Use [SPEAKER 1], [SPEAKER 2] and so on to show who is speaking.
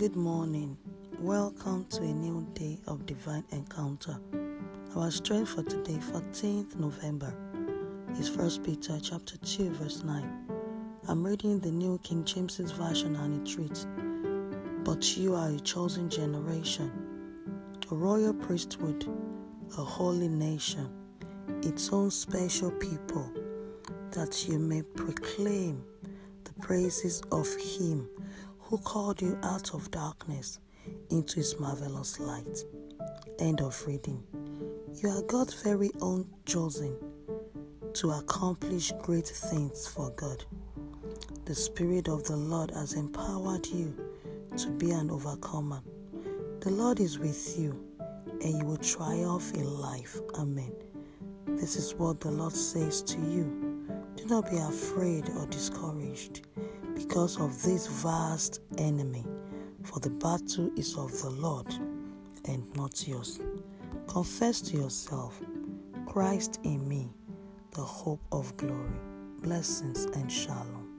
[SPEAKER 1] Good morning. Welcome to a new day of divine encounter. Our strength for today, 14th November, is 1 Peter chapter 2, verse 9. I'm reading the New King James's Version and it reads, But you are a chosen generation, a royal priesthood, a holy nation, its own special people, that you may proclaim the praises of Him who called you out of darkness into His marvelous light. End of reading. You are God's very own chosen to accomplish great things for God. The Spirit of the Lord has empowered you to be an overcomer. The Lord is with you and you will triumph in life. Amen. This is what the Lord says to you. Do not be afraid or discouraged because of this vast enemy, for the battle is of the Lord and not yours. Confess to yourself, Christ in me, the hope of glory. Blessings and shalom.